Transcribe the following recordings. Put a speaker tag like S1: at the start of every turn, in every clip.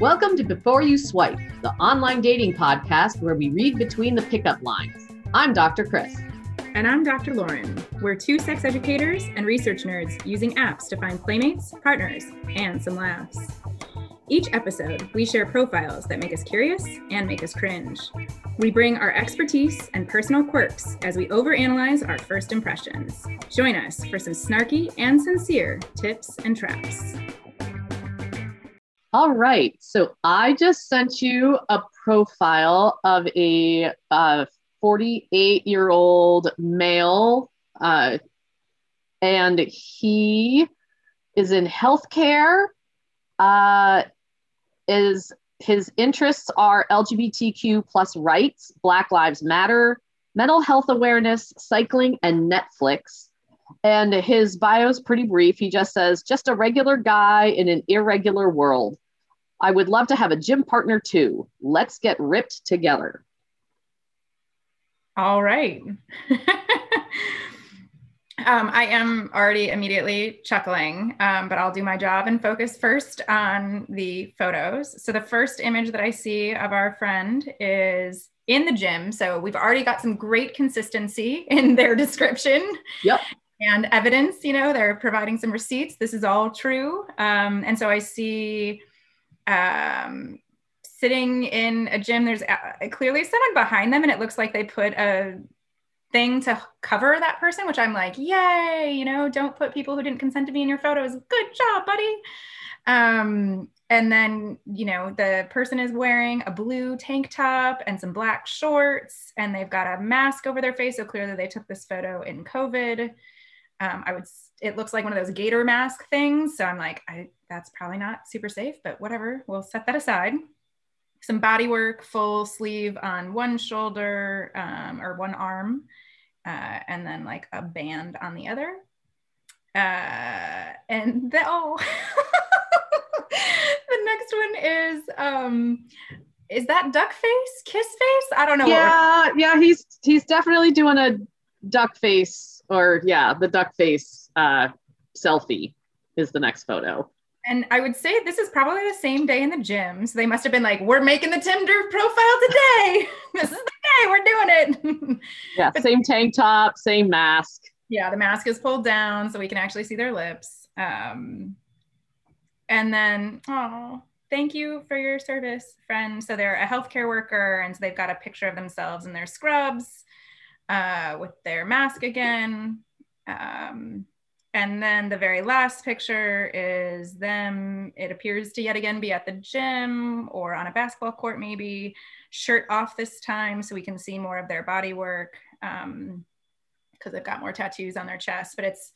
S1: Welcome to Before You Swipe, the online dating podcast where we read between the pickup lines. I'm Dr. Chris.
S2: And I'm Dr. Lauren. We're two sex educators and research nerds using apps to find playmates, partners, and some laughs. Each episode, we share profiles that make us curious and make us cringe. We bring our expertise and personal quirks as we overanalyze our first impressions. Join us for some snarky and sincere tips and traps.
S1: All right. So I just sent you a profile of a 48 year old male, uh, and he is in healthcare. Uh, is his interests are LGBTQ plus rights, Black Lives Matter, mental health awareness, cycling, and Netflix. And his bio is pretty brief. He just says, just a regular guy in an irregular world. I would love to have a gym partner too. Let's get ripped together.
S2: All right. Um, I am already immediately chuckling, um, but I'll do my job and focus first on the photos. So, the first image that I see of our friend is in the gym. So, we've already got some great consistency in their description.
S1: Yep.
S2: And evidence, you know, they're providing some receipts. This is all true. Um, and so I see um, sitting in a gym, there's uh, clearly someone behind them, and it looks like they put a thing to cover that person, which I'm like, yay, you know, don't put people who didn't consent to be in your photos. Good job, buddy. Um, and then, you know, the person is wearing a blue tank top and some black shorts, and they've got a mask over their face. So clearly they took this photo in COVID. Um, I would, it looks like one of those gaiter mask things. So I'm like, I, that's probably not super safe, but whatever, we'll set that aside. Some body work, full sleeve on one shoulder um, or one arm, uh, and then like a band on the other. Uh, and the, oh, the next one is um, is that duck face, kiss face? I don't know.
S1: Yeah, yeah, he's he's definitely doing a duck face, or yeah, the duck face uh, selfie is the next photo.
S2: And I would say this is probably the same day in the gym. So they must have been like, we're making the Tinder profile today. this is the day we're doing it.
S1: yeah, but, same tank top, same mask.
S2: Yeah, the mask is pulled down so we can actually see their lips. Um, and then, oh, thank you for your service, friend. So they're a healthcare worker, and so they've got a picture of themselves in their scrubs uh, with their mask again. Um, and then the very last picture is them, it appears to yet again be at the gym or on a basketball court, maybe shirt off this time so we can see more of their body work because um, they've got more tattoos on their chest, but it's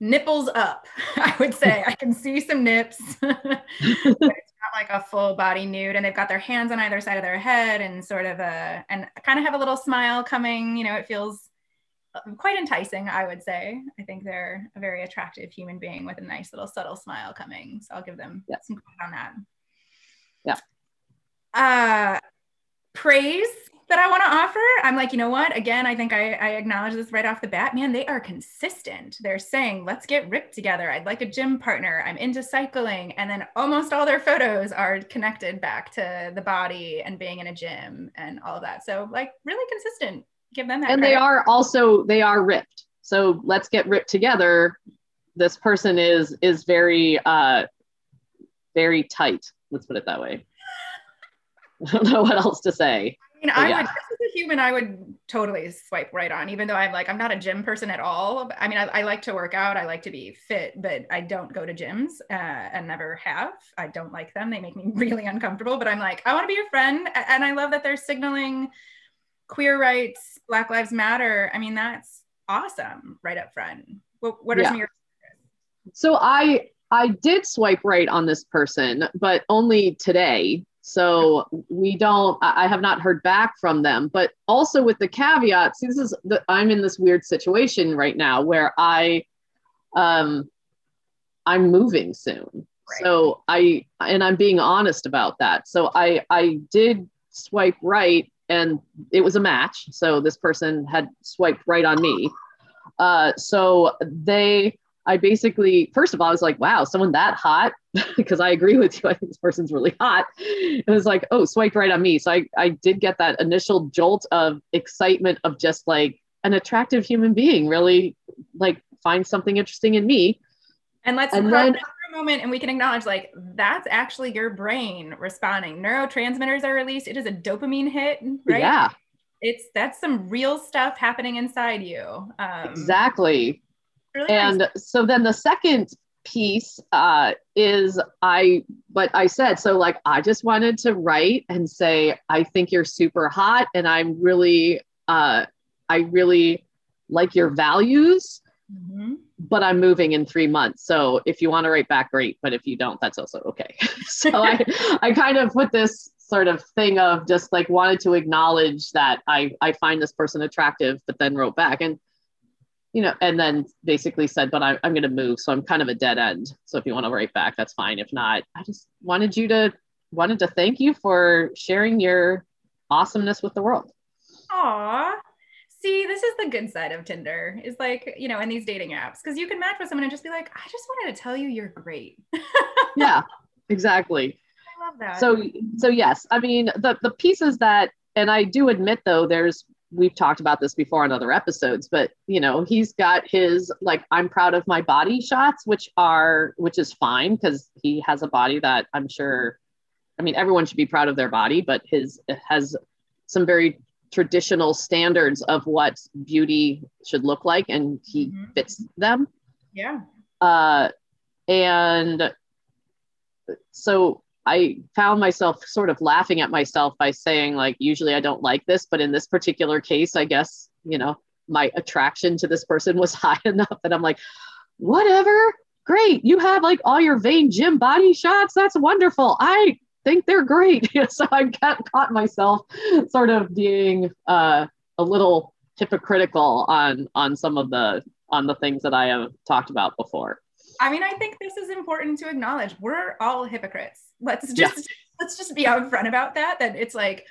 S2: nipples up, I would say. I can see some nips, but it's not like a full body nude. And they've got their hands on either side of their head and sort of a, and kind of have a little smile coming, you know, it feels quite enticing, I would say. I think they're a very attractive human being with a nice little subtle smile coming. So I'll give them
S1: yeah.
S2: some credit on that.
S1: Yeah.
S2: Uh, praise that I want to offer. I'm like, you know what? Again, I think I, I acknowledge this right off the bat. Man, they are consistent. They're saying, let's get ripped together. I'd like a gym partner. I'm into cycling. And then almost all their photos are connected back to the body and being in a gym and all of that. So, like, really consistent give them that.
S1: And
S2: credit.
S1: they are also they are ripped. So let's get ripped together. This person is is very uh very tight. Let's put it that way. I don't know what else to say.
S2: I mean, I yeah. would, as a human, I would totally swipe right on, even though I'm like, I'm not a gym person at all. I mean, I, I like to work out, I like to be fit, but I don't go to gyms uh, and never have. I don't like them. They make me really uncomfortable, but I'm like, I want to be your friend. And I love that they're signaling queer rights, Black Lives Matter. I mean, that's awesome right up front. What, what are yeah. some of your?
S1: So I I did swipe right on this person, but only today. So we don't. I have not heard back from them. But also with the caveat, see, this is the, I'm in this weird situation right now where I, um, I'm moving soon. Right. So I and I'm being honest about that. So I I did swipe right and it was a match. So this person had swiped right on me. Uh, so they I basically, first of all, I was like, wow, someone that hot, because I agree with you. I think this person's really hot. It was like, oh, swiped right on me. So I, I did get that initial jolt of excitement of just like an attractive human being, really like find something interesting in me.
S2: And let's and then, for a moment and we can acknowledge like that's actually your brain responding. Neurotransmitters are released. It is a dopamine hit, right?
S1: Yeah.
S2: It's that's some real stuff happening inside you.
S1: Um, exactly really and nice. so then the second piece uh, is I, what I said, so like I just wanted to write and say, I think you're super hot and I'm really, uh, I really like your values, mm-hmm. But I'm moving in three months. So if you want to write back, great. But if you don't, that's also okay. so I, I kind of put this sort of thing of just like wanted to acknowledge that I, I find this person attractive, but then wrote back. And you know, and then basically said, but I, I'm going to move. So I'm kind of a dead end. So if you want to write back, that's fine. If not, I just wanted you to, wanted to thank you for sharing your awesomeness with the world.
S2: Aw. See, this is the good side of Tinder is like, you know, in these dating apps, because you can match with someone and just be like, I just wanted to tell you you're great.
S1: yeah, exactly.
S2: I love that.
S1: So, so yes, I mean, the, the pieces that, and I do admit though, there's we've talked about this before on other episodes, but you know, he's got his like I'm proud of my body shots, which are which is fine because he has a body that I'm sure I mean everyone should be proud of their body, but his has some very traditional standards of what beauty should look like and he mm-hmm. fits them.
S2: Yeah.
S1: Uh and so I found myself sort of laughing at myself by saying, like, usually I don't like this, but in this particular case, I guess, you know, my attraction to this person was high enough that I'm like, whatever, great. You have like all your vain gym body shots. That's wonderful. I think they're great. so I got caught myself sort of being uh, a little hypocritical on on some of the on the things that I have talked about before.
S2: I mean, I think this is important to acknowledge. We're all hypocrites. Let's just yeah. let's just be upfront about that. That it's like,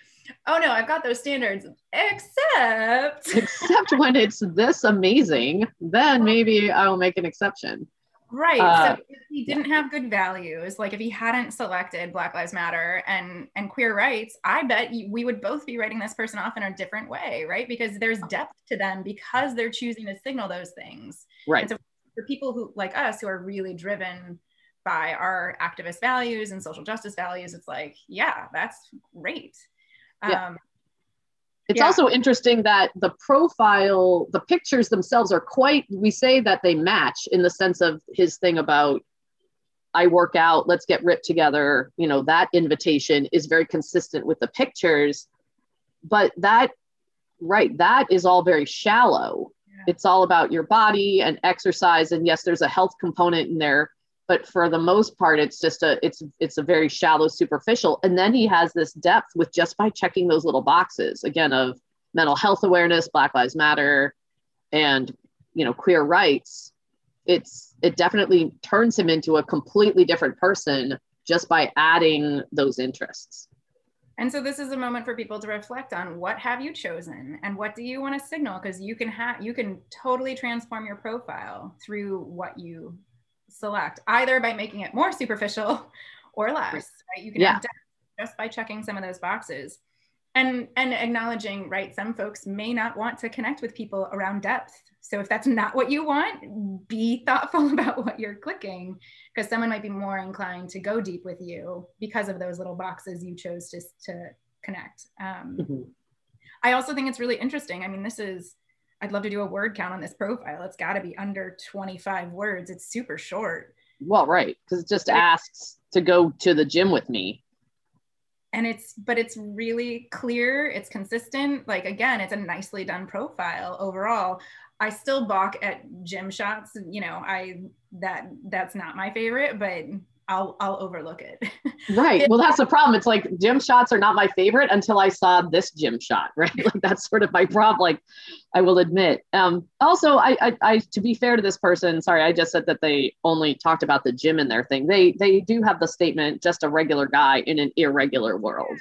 S2: oh no, I've got those standards, except
S1: except when it's this amazing, then maybe I'll make an exception.
S2: Right. Uh, so if he didn't have good values, like if he hadn't selected Black Lives Matter and and queer rights, I bet we would both be writing this person off in a different way, right? Because there's depth to them because they're choosing to signal those things.
S1: Right. And
S2: so for people who like us who are really driven by our activist values and social justice values, it's like, yeah, that's great.
S1: Yeah. Um, it's yeah. also interesting that the profile, the pictures themselves are quite, we say that they match in the sense of his thing about I work out, let's get ripped together. You know, that invitation is very consistent with the pictures. But that, right, that is all very shallow it's all about your body and exercise and yes there's a health component in there but for the most part it's just a it's it's a very shallow superficial. And then he has this depth with just by checking those little boxes again of mental health awareness black lives matter and you know queer rights. It's it definitely turns him into a completely different person just by adding those interests.
S2: And so this is a moment for people to reflect on what have you chosen and what do you want to signal? Because you can have you can totally transform your profile through what you select either by making it more superficial or less right. you can yeah. just by checking some of those boxes. And and acknowledging right some folks may not want to connect with people around depth. So if that's not what you want be thoughtful about what you're clicking because someone might be more inclined to go deep with you because of those little boxes you chose to, to connect. Um, mm-hmm. i also think it's really interesting. I mean this is i'd love to do a word count on this profile. It's got to be under 25 words. It's super short.
S1: Well right because it just asks to go to the gym with me.
S2: And it's but it's really clear it's consistent. Like again it's a nicely done profile overall. I still balk at gym shots you know i that that's not my favorite but I'll I'll overlook it.
S1: right. Well, that's the problem. It's like gym shots are not my favorite until I saw this gym shot. Right. Like that's sort of my problem. Like I will admit. Um, also, I, I, I to be fair to this person, sorry, I just said that they only talked about the gym in their thing. They they do have the statement, just a regular guy in an irregular world.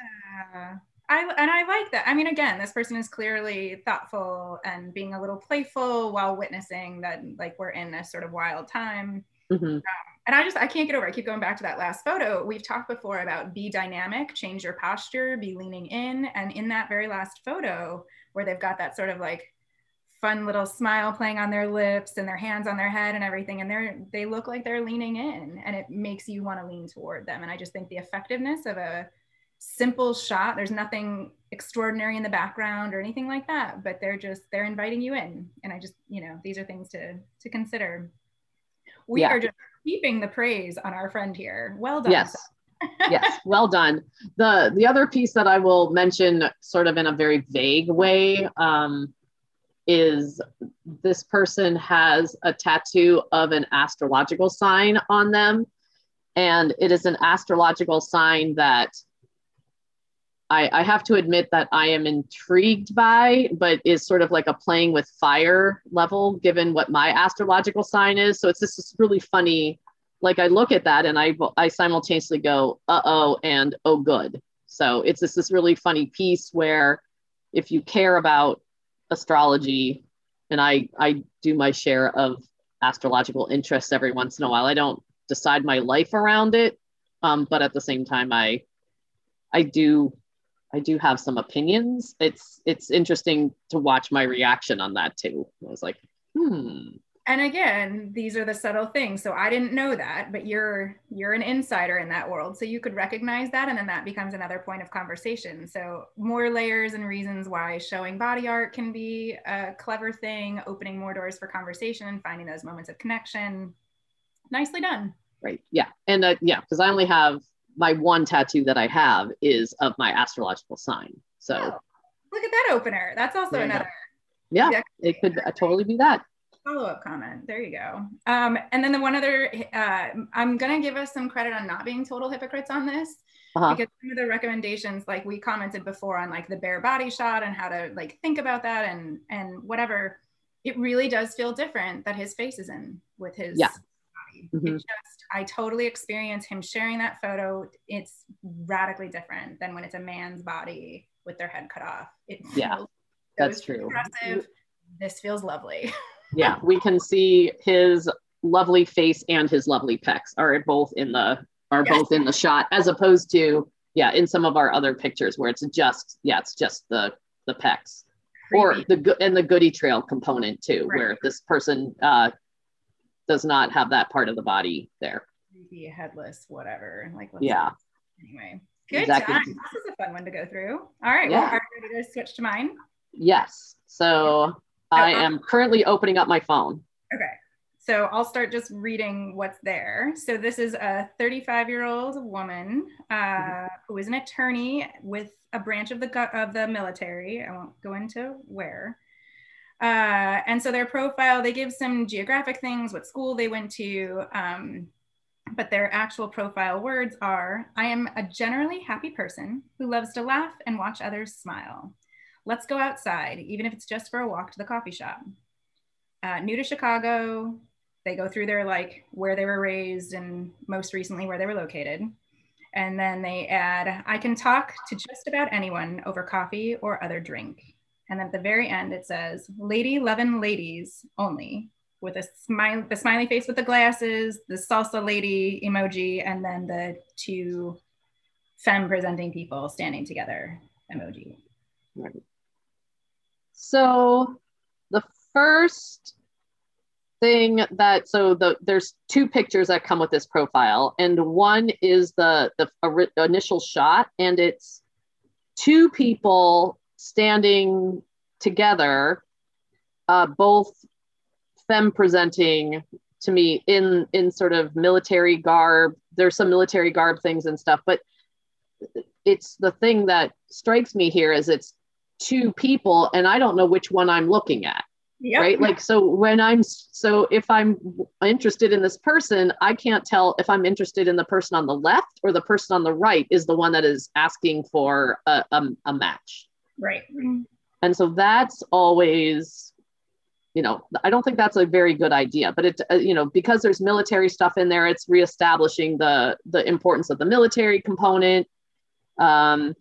S2: Yeah. I and I like that. I mean, again, this person is clearly thoughtful and being a little playful while witnessing that like we're in a sort of wild time. Mm-hmm. Um, and I just I can't get over. I keep going back to that last photo. We've talked before about be dynamic, change your posture, be leaning in, and in that very last photo where they've got that sort of like fun little smile playing on their lips and their hands on their head and everything and they're they look like they're leaning in and it makes you want to lean toward them and i just think the effectiveness of a simple shot there's nothing extraordinary in the background or anything like that but they're just they're inviting you in and i just you know these are things to to consider we yeah. are just keeping the praise on our friend here. Well done.
S1: Yes. Yes well done. The the other piece that i will mention sort of in a very vague way um, is this person has a tattoo of an astrological sign on them. And it is an astrological sign that I, I, have to admit that I am intrigued by, but is sort of like a playing with fire level, given what my astrological sign is. So it's just this really funny. Like I look at that and I I simultaneously go, uh oh, and oh good. So it's just this really funny piece where if you care about astrology and I I do my share of astrological interests every once in a while. I don't decide my life around it, um, but at the same time, I I do I do have some opinions. It's it's interesting to watch my reaction on that too. I was like, hmm,
S2: and again these are the subtle things. So i didn't know that but you're you're an insider in that world. So you could recognize that and then that becomes another point of conversation. So more layers and reasons why showing body art can be a clever thing opening more doors for conversation finding those moments of connection. Nicely done.
S1: Right. Yeah. And uh, yeah because i only have my one tattoo that i have is of my astrological sign. So oh,
S2: look at that opener. That's also another
S1: yeah it could uh, totally be that.
S2: Follow-up comment. There you go. Um, and then the one other uh, i'm going to give us some credit on not being total hypocrites on this uh-huh. because some of the recommendations like we commented before on like the bare body shot and how to like think about that and and whatever it really does feel different that his face is in with his
S1: yeah. body.
S2: Mm-hmm. it just i totally experience him sharing that photo it's radically different than when it's a man's body with their head cut off
S1: it yeah that's true impressive.
S2: this feels lovely
S1: yeah, we can see his lovely face and his lovely pecs are both in the are yes. both in the shot, as opposed to yeah, in some of our other pictures where it's just yeah, it's just the the pecs. Creepy. Or the and the goody trail component too, right. where this person uh, does not have that part of the body there.
S2: Creepy, headless, whatever. Like
S1: yeah.
S2: Anyway, good exactly. time. This is a fun one to go through. All right, yeah. well, are you ready to switch to mine?
S1: Yes. So I am currently opening up my phone.
S2: Okay. So I'll start just reading what's there. So this is a 35 year old woman uh, who is an attorney with a branch of the of the military. I won't go into where. Uh, and so their profile, they give some geographic things, what school they went to, um, but their actual profile words are I am a generally happy person who loves to laugh and watch others smile let's go outside, even if it's just for a walk to the coffee shop. Uh, new to Chicago, they go through their like where they were raised and most recently where they were located. And then they add, I can talk to just about anyone over coffee or other drink. And at the very end, it says, Lady loving ladies only, with a smile, the smiley face with the glasses, the salsa lady emoji, and then the two femme presenting people standing together emoji.
S1: Right. So the first thing that so the there's two pictures that come with this profile and one is the the initial shot and it's two people standing together uh, both femme presenting to me in in sort of military garb there's some military garb things and stuff but it's the thing that strikes me here is it's two people and I don't know which one I'm looking at. Yep. Right. Like, so when I'm, so if I'm interested in this person, I can't tell if I'm interested in the person on the left or the person on the right is the one that is asking for a, a, a match.
S2: Right.
S1: And so that's always, you know, I don't think that's a very good idea, but it, uh, you know, because there's military stuff in there, it's reestablishing the, the importance of the military component. Um,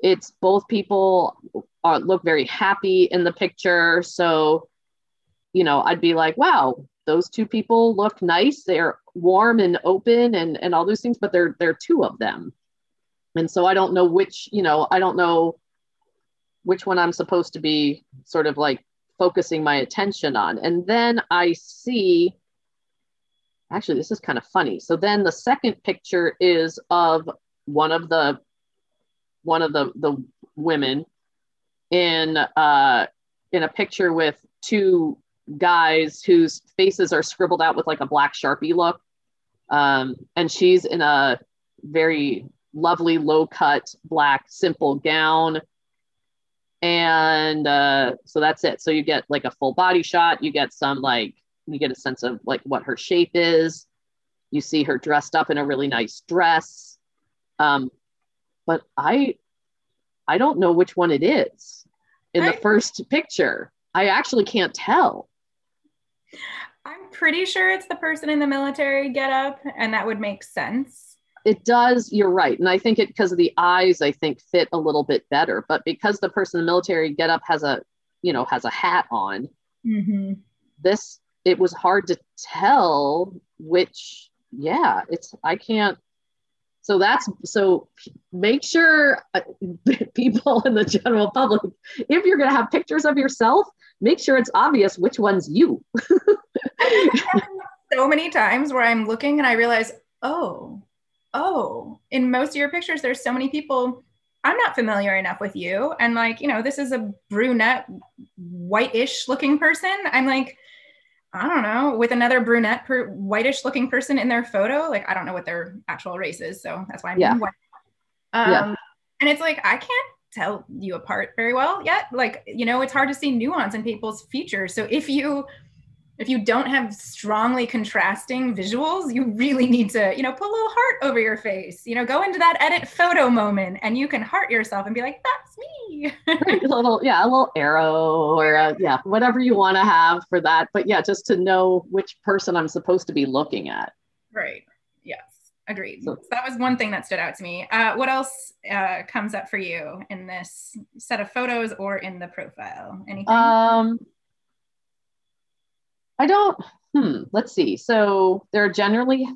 S1: it's both people are, look very happy in the picture. So, you know, I'd be like, wow, those two people look nice. They're warm and open and, and all those things, but they're, they're two of them. And so I don't know which, you know, I don't know which one I'm supposed to be sort of like focusing my attention on. And then I see, actually, this is kind of funny. So then the second picture is of one of the one of the the women in uh in a picture with two guys whose faces are scribbled out with like a black sharpie look um and she's in a very lovely low cut black simple gown and uh so that's it so you get like a full body shot you get some like you get a sense of like what her shape is you see her dressed up in a really nice dress um but I I don't know which one it is in the first picture. I actually can't tell.
S2: I'm pretty sure it's the person in the military get up, and that would make sense.
S1: It does, you're right. And I think it because of the eyes, I think fit a little bit better. But because the person in the military get up has a, you know, has a hat on, mm-hmm. this it was hard to tell which, yeah, it's I can't so that's so make sure uh, people in the general public if you're going to have pictures of yourself make sure it's obvious which one's you
S2: so many times where i'm looking and i realize oh oh in most of your pictures there's so many people i'm not familiar enough with you and like you know this is a brunette whitish looking person i'm like I don't know, with another brunette, per, whitish looking person in their photo. Like, I don't know what their actual race is. So that's why I'm yeah. white. Um, yeah. And it's like, I can't tell you apart very well yet. Like, you know, it's hard to see nuance in people's features. So if you, if you don't have strongly contrasting visuals, you really need to, you know, put a little heart over your face, you know, go into that edit photo moment and you can heart yourself and be like, that's me.
S1: right, a little, yeah, a little arrow or a, yeah, whatever you want to have for that. But yeah, just to know which person I'm supposed to be looking at.
S2: Right. Yes. Agreed. So, so that was one thing that stood out to me. Uh, what else uh, comes up for you in this set of photos or in the profile? Anything?
S1: Um, I don't, hmm, let's see. So they're generally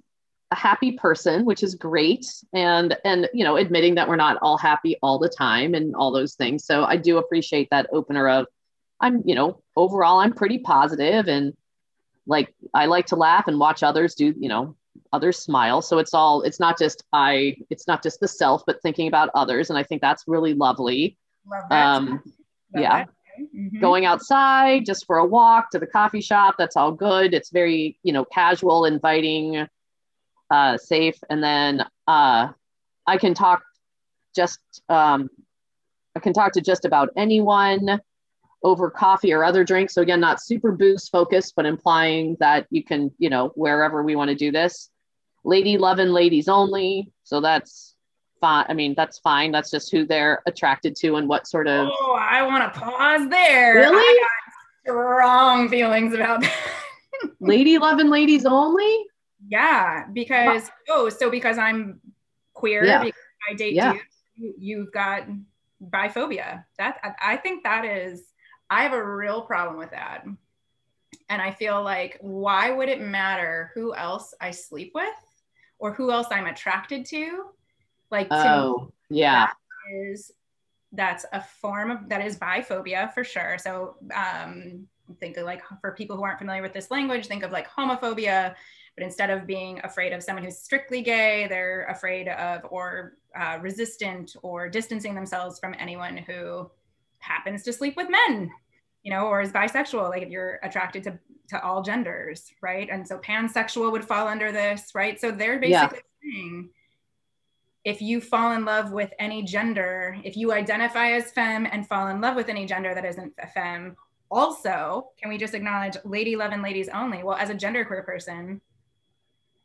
S1: a happy person, which is great. And, and, you know, admitting that we're not all happy all the time and all those things. So I do appreciate that opener of, I'm, you know, overall, I'm pretty positive and like, I like to laugh and watch others do, you know, others smile. So it's all, it's not just I, it's not just the self, but thinking about others. And I think that's really lovely. Love that. Um, Love yeah. That mm-hmm. going outside just for a walk to the coffee shop. That's all good. It's very, you know, casual, inviting, uh, safe. And then uh, I can talk just, um, I can talk to just about anyone over coffee or other drinks. So again, not super boost focused, but implying that you can, you know, wherever we want to do this. Lady loving ladies only. So that's fine. I mean, that's fine. That's just who they're attracted to and what sort of.
S2: Oh, I want to pause there. Really? strong feelings about that.
S1: Lady loving ladies only?
S2: Yeah, because oh, so because I'm queer, yeah. because I date yeah. you, you've got biphobia. That I think that is. I have a real problem with that. And I feel like, why would it matter who else I sleep with or who else I'm attracted to? Like,
S1: oh, yeah.
S2: That is that's a form of that is biphobia for sure. So um, think of like for people who aren't familiar with this language, think of like homophobia, but instead of being afraid of someone who's strictly gay, they're afraid of or uh, resistant or distancing themselves from anyone who happens to sleep with men, you know, or is bisexual. Like if you're attracted to to all genders, right? And so pansexual would fall under this, right? So they're basically yeah. saying if you fall in love with any gender, if you identify as femme and fall in love with any gender that isn't a femme, also, can we just acknowledge lady love and ladies only? Well, as a genderqueer person,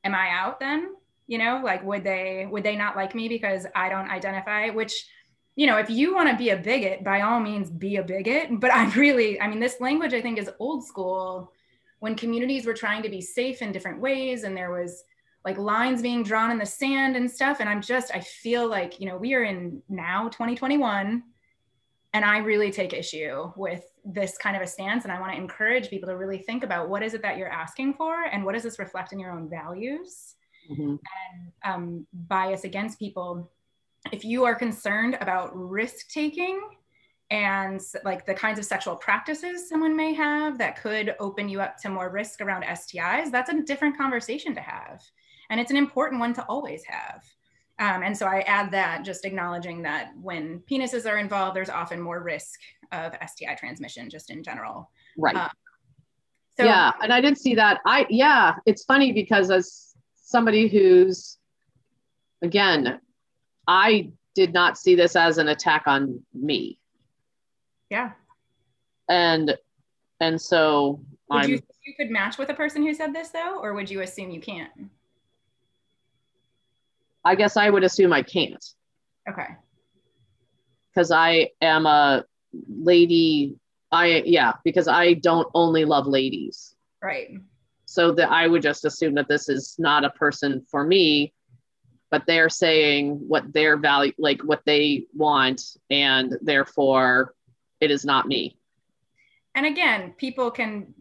S2: am I out then? You know, like would they would they not like me because I don't identify? Which, you know, if you want to be a bigot, by all means be a bigot. But I'm really, I mean, this language I think is old school when communities were trying to be safe in different ways and there was like lines being drawn in the sand and stuff. And I'm just, I feel like, you know, we are in now 2021 and I really take issue with this kind of a stance. And I want to encourage people to really think about what is it that you're asking for and what does this reflect in your own values mm-hmm. and um, bias against people. If you are concerned about risk taking and like the kinds of sexual practices someone may have that could open you up to more risk around STIs, that's a different conversation to have. And it's an important one to always have. Um, and so I add that just acknowledging that when penises are involved, there's often more risk of STI transmission just in general.
S1: Right. Um, so, yeah. And I didn't see that. I, yeah, it's funny because as somebody who's, again, I did not see this as an attack on me.
S2: Yeah.
S1: And, and so
S2: would I'm, you, you could match with a person who said this though, or would you assume you can't?
S1: I guess I would assume I can't.
S2: Okay.
S1: Because I am a lady. I yeah, because I don't only love ladies.
S2: Right.
S1: So that I would just assume that this is not a person for me, but they're saying what their value, like what they want, and therefore it is not me.
S2: And again, people can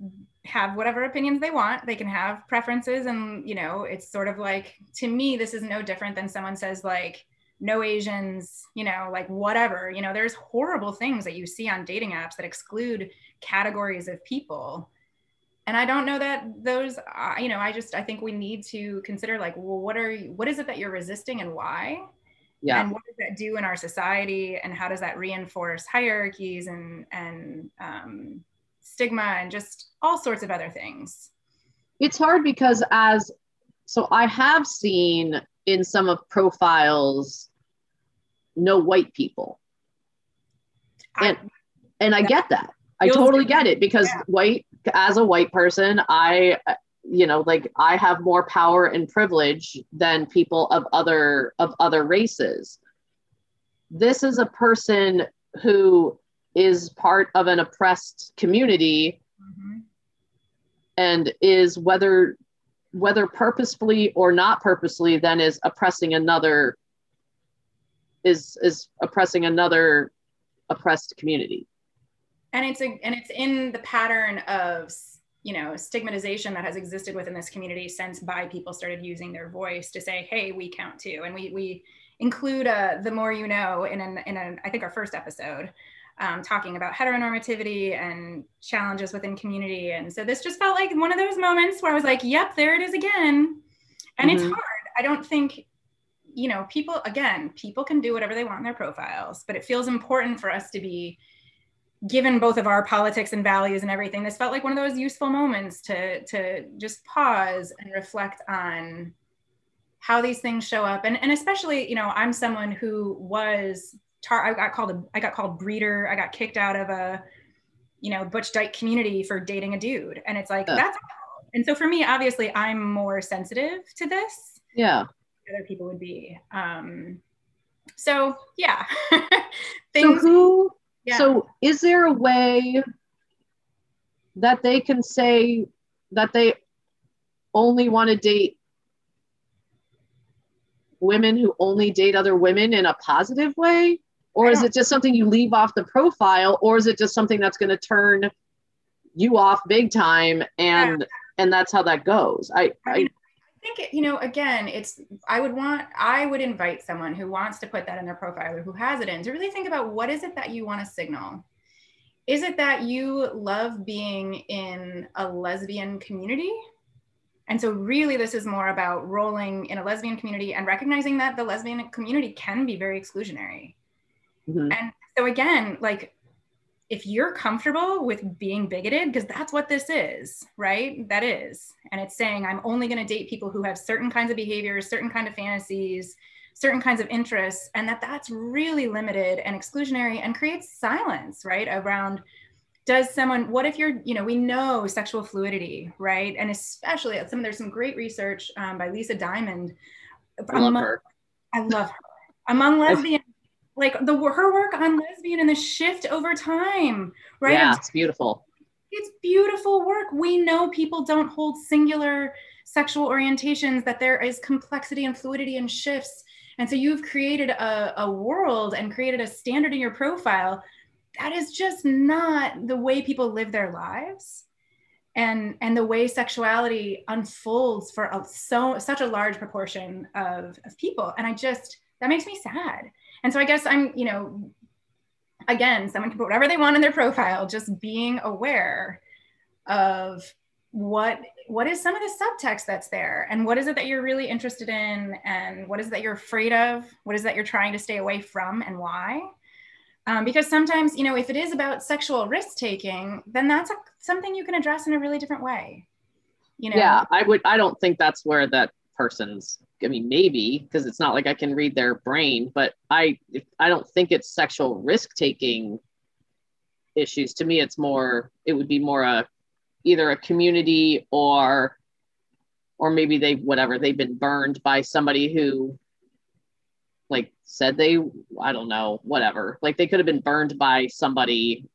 S2: have whatever opinions they want. They can have preferences and you know it's sort of like to me this is no different than someone says like no asians you know like whatever. You know there's horrible things that you see on dating apps that exclude categories of people. And i don't know that those uh, you know i just i think we need to consider like well what are you, what is it that you're resisting and why? Yeah. And what does that do in our society? And how does that reinforce hierarchies and and um, stigma and just all sorts of other things.
S1: It's hard because as so I have seen in some of profiles no white people. And I, and I get that. I totally get it because yeah. white as a white person, I you know like I have more power and privilege than people of other of other races. This is a person who is part of an oppressed community mm-hmm. and is whether whether purposefully or not purposely then is oppressing another is is oppressing another oppressed community.
S2: And it's a, and it's in the pattern of you know stigmatization that has existed within this community since bi people started using their voice to say hey we count too. And we we include uh, the more you know in an in an I think our first episode um, talking about heteronormativity and challenges within community. And so this just felt like one of those moments where I was like, yep, there it is again. And mm-hmm. it's hard. I don't think, you know, people, again, people can do whatever they want in their profiles, but it feels important for us to be given both of our politics and values and everything this felt like one of those useful moments to to just pause and reflect on how these things show up and and especially you know i'm someone who was tar- I got called a, I got called breeder. I got kicked out of a, you know, butch dyke community for dating a dude, and it's like uh. that's. And so for me, obviously, I'm more sensitive to this.
S1: Yeah.
S2: Other people would be. Um, so yeah.
S1: Things, so who? Yeah. So is there a way that they can say that they only want to date women who only date other women in a positive way? Or is it just something you leave off the profile? Or is it just something that's going to turn you off big time and yeah. and that's how that goes? I, I, I
S2: think you know again it's i would want i would invite someone who wants to put that in their profile or who has it in to really think about what is it that you want to signal is it that you love being in a lesbian community and so, really, this is more about rolling in a lesbian community and recognizing that the lesbian community can be very exclusionary. Mm-hmm. And so, again, like if you're comfortable with being bigoted, because that's what this is, right? That is. And it's saying, I'm only going to date people who have certain kinds of behaviors, certain kind of fantasies, certain kinds of interests, and that that's really limited and exclusionary and creates silence, right? Around does someone what if you're you know we know sexual fluidity right and especially at some there's some great research um, by lisa diamond
S1: I love her.
S2: I love her among lesbians like the her work on lesbian and the shift over time right?
S1: Yeah it's beautiful.
S2: It's beautiful work. We know people don't hold singular sexual orientations that there is complexity and fluidity and shifts. And so you've created a, a world and created a standard in your profile that is just not the way people live their lives. And and the way sexuality unfolds for a, so such a large proportion of, of people. And i just that makes me sad. And so i guess i'm you know again someone can put whatever they want in their profile just being aware of what what is some of the subtext that's there and what is it that you're really interested in and what is it that you're afraid of? What is that you're trying to stay away from and why? Um, because sometimes you know if it is about sexual risk taking then that's a, something you can address in a really different way.
S1: You know? Yeah i would i don't think that's where that person's i mean maybe because it's not like i can read their brain but i i don't think it's sexual risk taking issues. To me it's more it would be more a either a community or or maybe they whatever they've been burned by somebody who like said they i don't know whatever. Like they could have been burned by somebody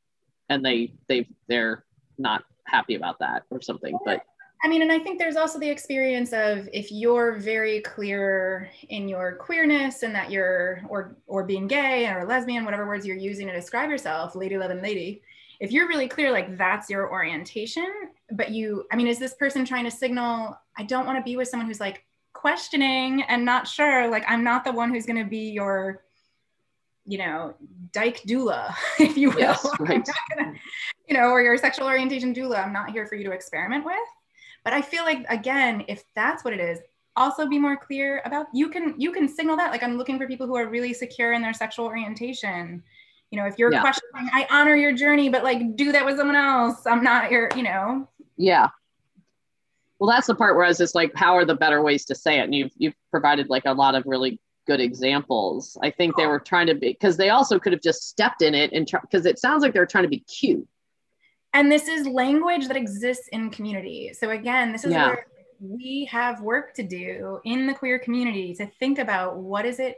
S1: and they they they're not happy about that or something but
S2: I mean, and I think there's also the experience of if you're very clear in your queerness and that you're or or being gay or lesbian, whatever words you're using to describe yourself, lady, love, and lady, if you're really clear like that's your orientation but you i mean is this person trying to signal i don't want to be with someone who's like questioning and not sure like i'm not the one who's going to be your you know dyke doula if you will yes, right. gonna, you know or your sexual orientation doula i'm not here for you to experiment with but i feel like again if that's what it is also be more clear about you can you can signal that. Like i'm looking for people who are really secure in their sexual orientation. You know if you're yeah. questioning i honor your journey but like do that with someone else. I'm not your you know?
S1: Yeah. Well that's the part where i was just like how are the better ways to say it? And you've you've provided like a lot of really good examples. I think they were trying to be because they also could have just stepped in it and because it sounds like they're trying to be cute
S2: and this is language that exists in community. So again this is yeah. where we have work to do in the queer community to think about what is it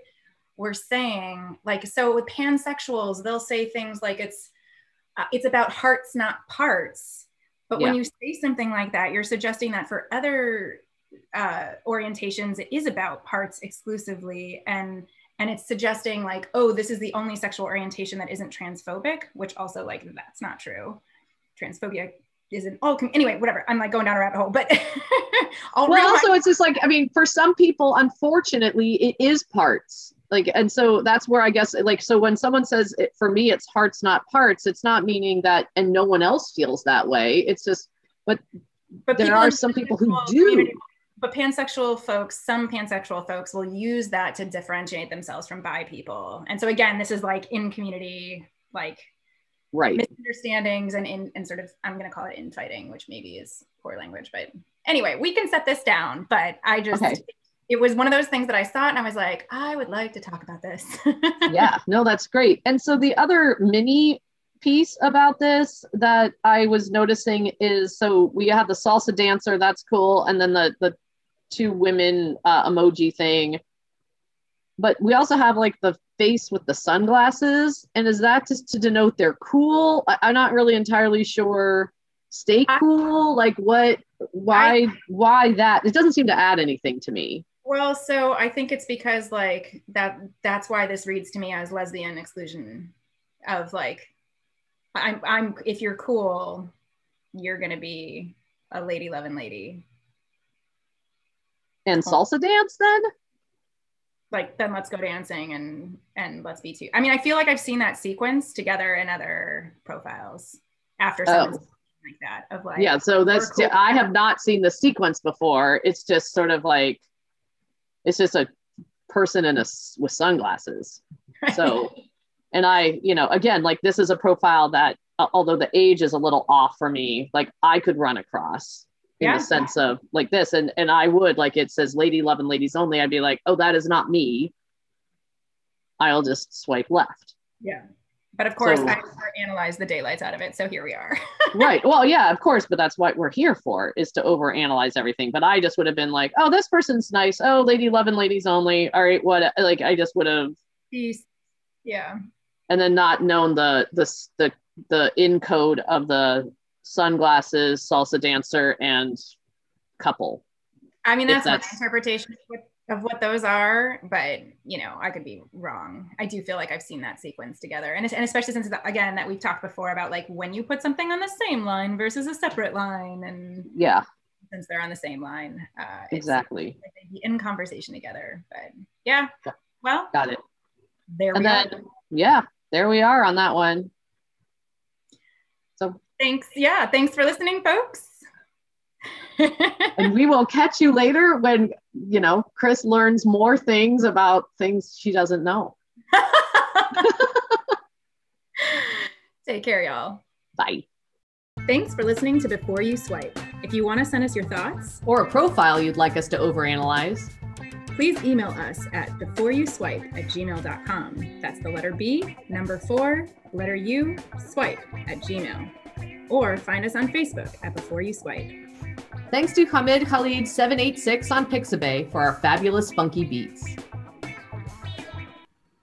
S2: we're saying. Like so with pansexuals they'll say things like it's uh, it's about hearts not parts. But yeah. when you say something like that you're suggesting that for other uh, orientations it is about parts exclusively. And and it's suggesting like oh this is the only sexual orientation that isn't transphobic which also like that's not true transphobia isn't all com- anyway whatever. I'm like going down a rabbit hole but
S1: well also it's just like i mean for some people unfortunately it is parts. Like and so that's where i guess like so when someone says it, for me it's hearts not parts it's not meaning that and no one else feels that way. It's just but but there are some people who do.
S2: but pansexual folks some pansexual folks will use that to differentiate themselves from bi people. And so again this is like in community like
S1: right
S2: misunderstandings and in and sort of i'm going to call it infighting which maybe is poor language but anyway we can set this down but i just okay it was one of those things that I saw and I was like, I would like to talk about this.
S1: yeah, no, that's great. And so the other mini piece about this that I was noticing is so we have the salsa dancer, that's cool, and then the the two women uh, emoji thing. But we also have like the face with the sunglasses, and is that just to denote they're cool? I, am not really entirely sure. Stay cool, like what? Why? I, why that? It doesn't seem to add anything to me.
S2: Well, so I think it's because like that that's why this reads to me as lesbian exclusion of like I'm I'm if you're cool, you're gonna be a lady loving lady.
S1: And salsa dance then?
S2: Like then let's go dancing and and let's be two. I mean, I feel like I've seen that sequence together in other profiles after oh. like that of like
S1: yeah so that's cool. i have not seen the sequence before it's just sort of like it's just a person in a with sunglasses so and i you know again like this is a profile that although the age is a little off for me like i could run across in yeah. the sense of like this and and i would like it says lady love and ladies only i'd be like oh that is not me i'll just swipe left
S2: yeah but of course, so, I analyze the daylights out of it. So here we are.
S1: right. Well, yeah, of course, but that's what we're here for is to overanalyze everything. But I just would have been like, oh, this person's nice. Oh, lady loving ladies only. All right, what? Like, I just would have.
S2: Yeah.
S1: And then not known the the the the in code of the sunglasses, salsa dancer, and couple.
S2: I mean,
S1: If
S2: that's my interpretation of what, of what those are, but you know, I could be wrong. I do feel like I've seen that sequence together, and, and especially since again that we've talked before about like when you put something on the same line versus a separate line, and
S1: Yeah,
S2: since they're on the same line, uh,
S1: exactly.
S2: like in conversation together. But yeah,
S1: Yeah.
S2: well,
S1: Got it.
S2: there
S1: And
S2: we
S1: then,
S2: are.
S1: yeah, there we are on that one.
S2: Thanks. Yeah, thanks for listening, folks.
S1: and we will catch you later when, you know, Chris learns more things about things she doesn't know.
S2: Take care, y'all.
S1: Bye.
S2: Thanks for listening to Before You Swipe. If you want to send us your thoughts,
S1: Or a profile you'd like us to overanalyze.
S2: please email us at beforeyouswipe at gmail.com. That's the letter B, number four, letter U, swipe at gmail. Or find us on Facebook at Before You Swipe.
S1: Thanks to Hamid Khalid786 on Pixabay for our fabulous funky beats.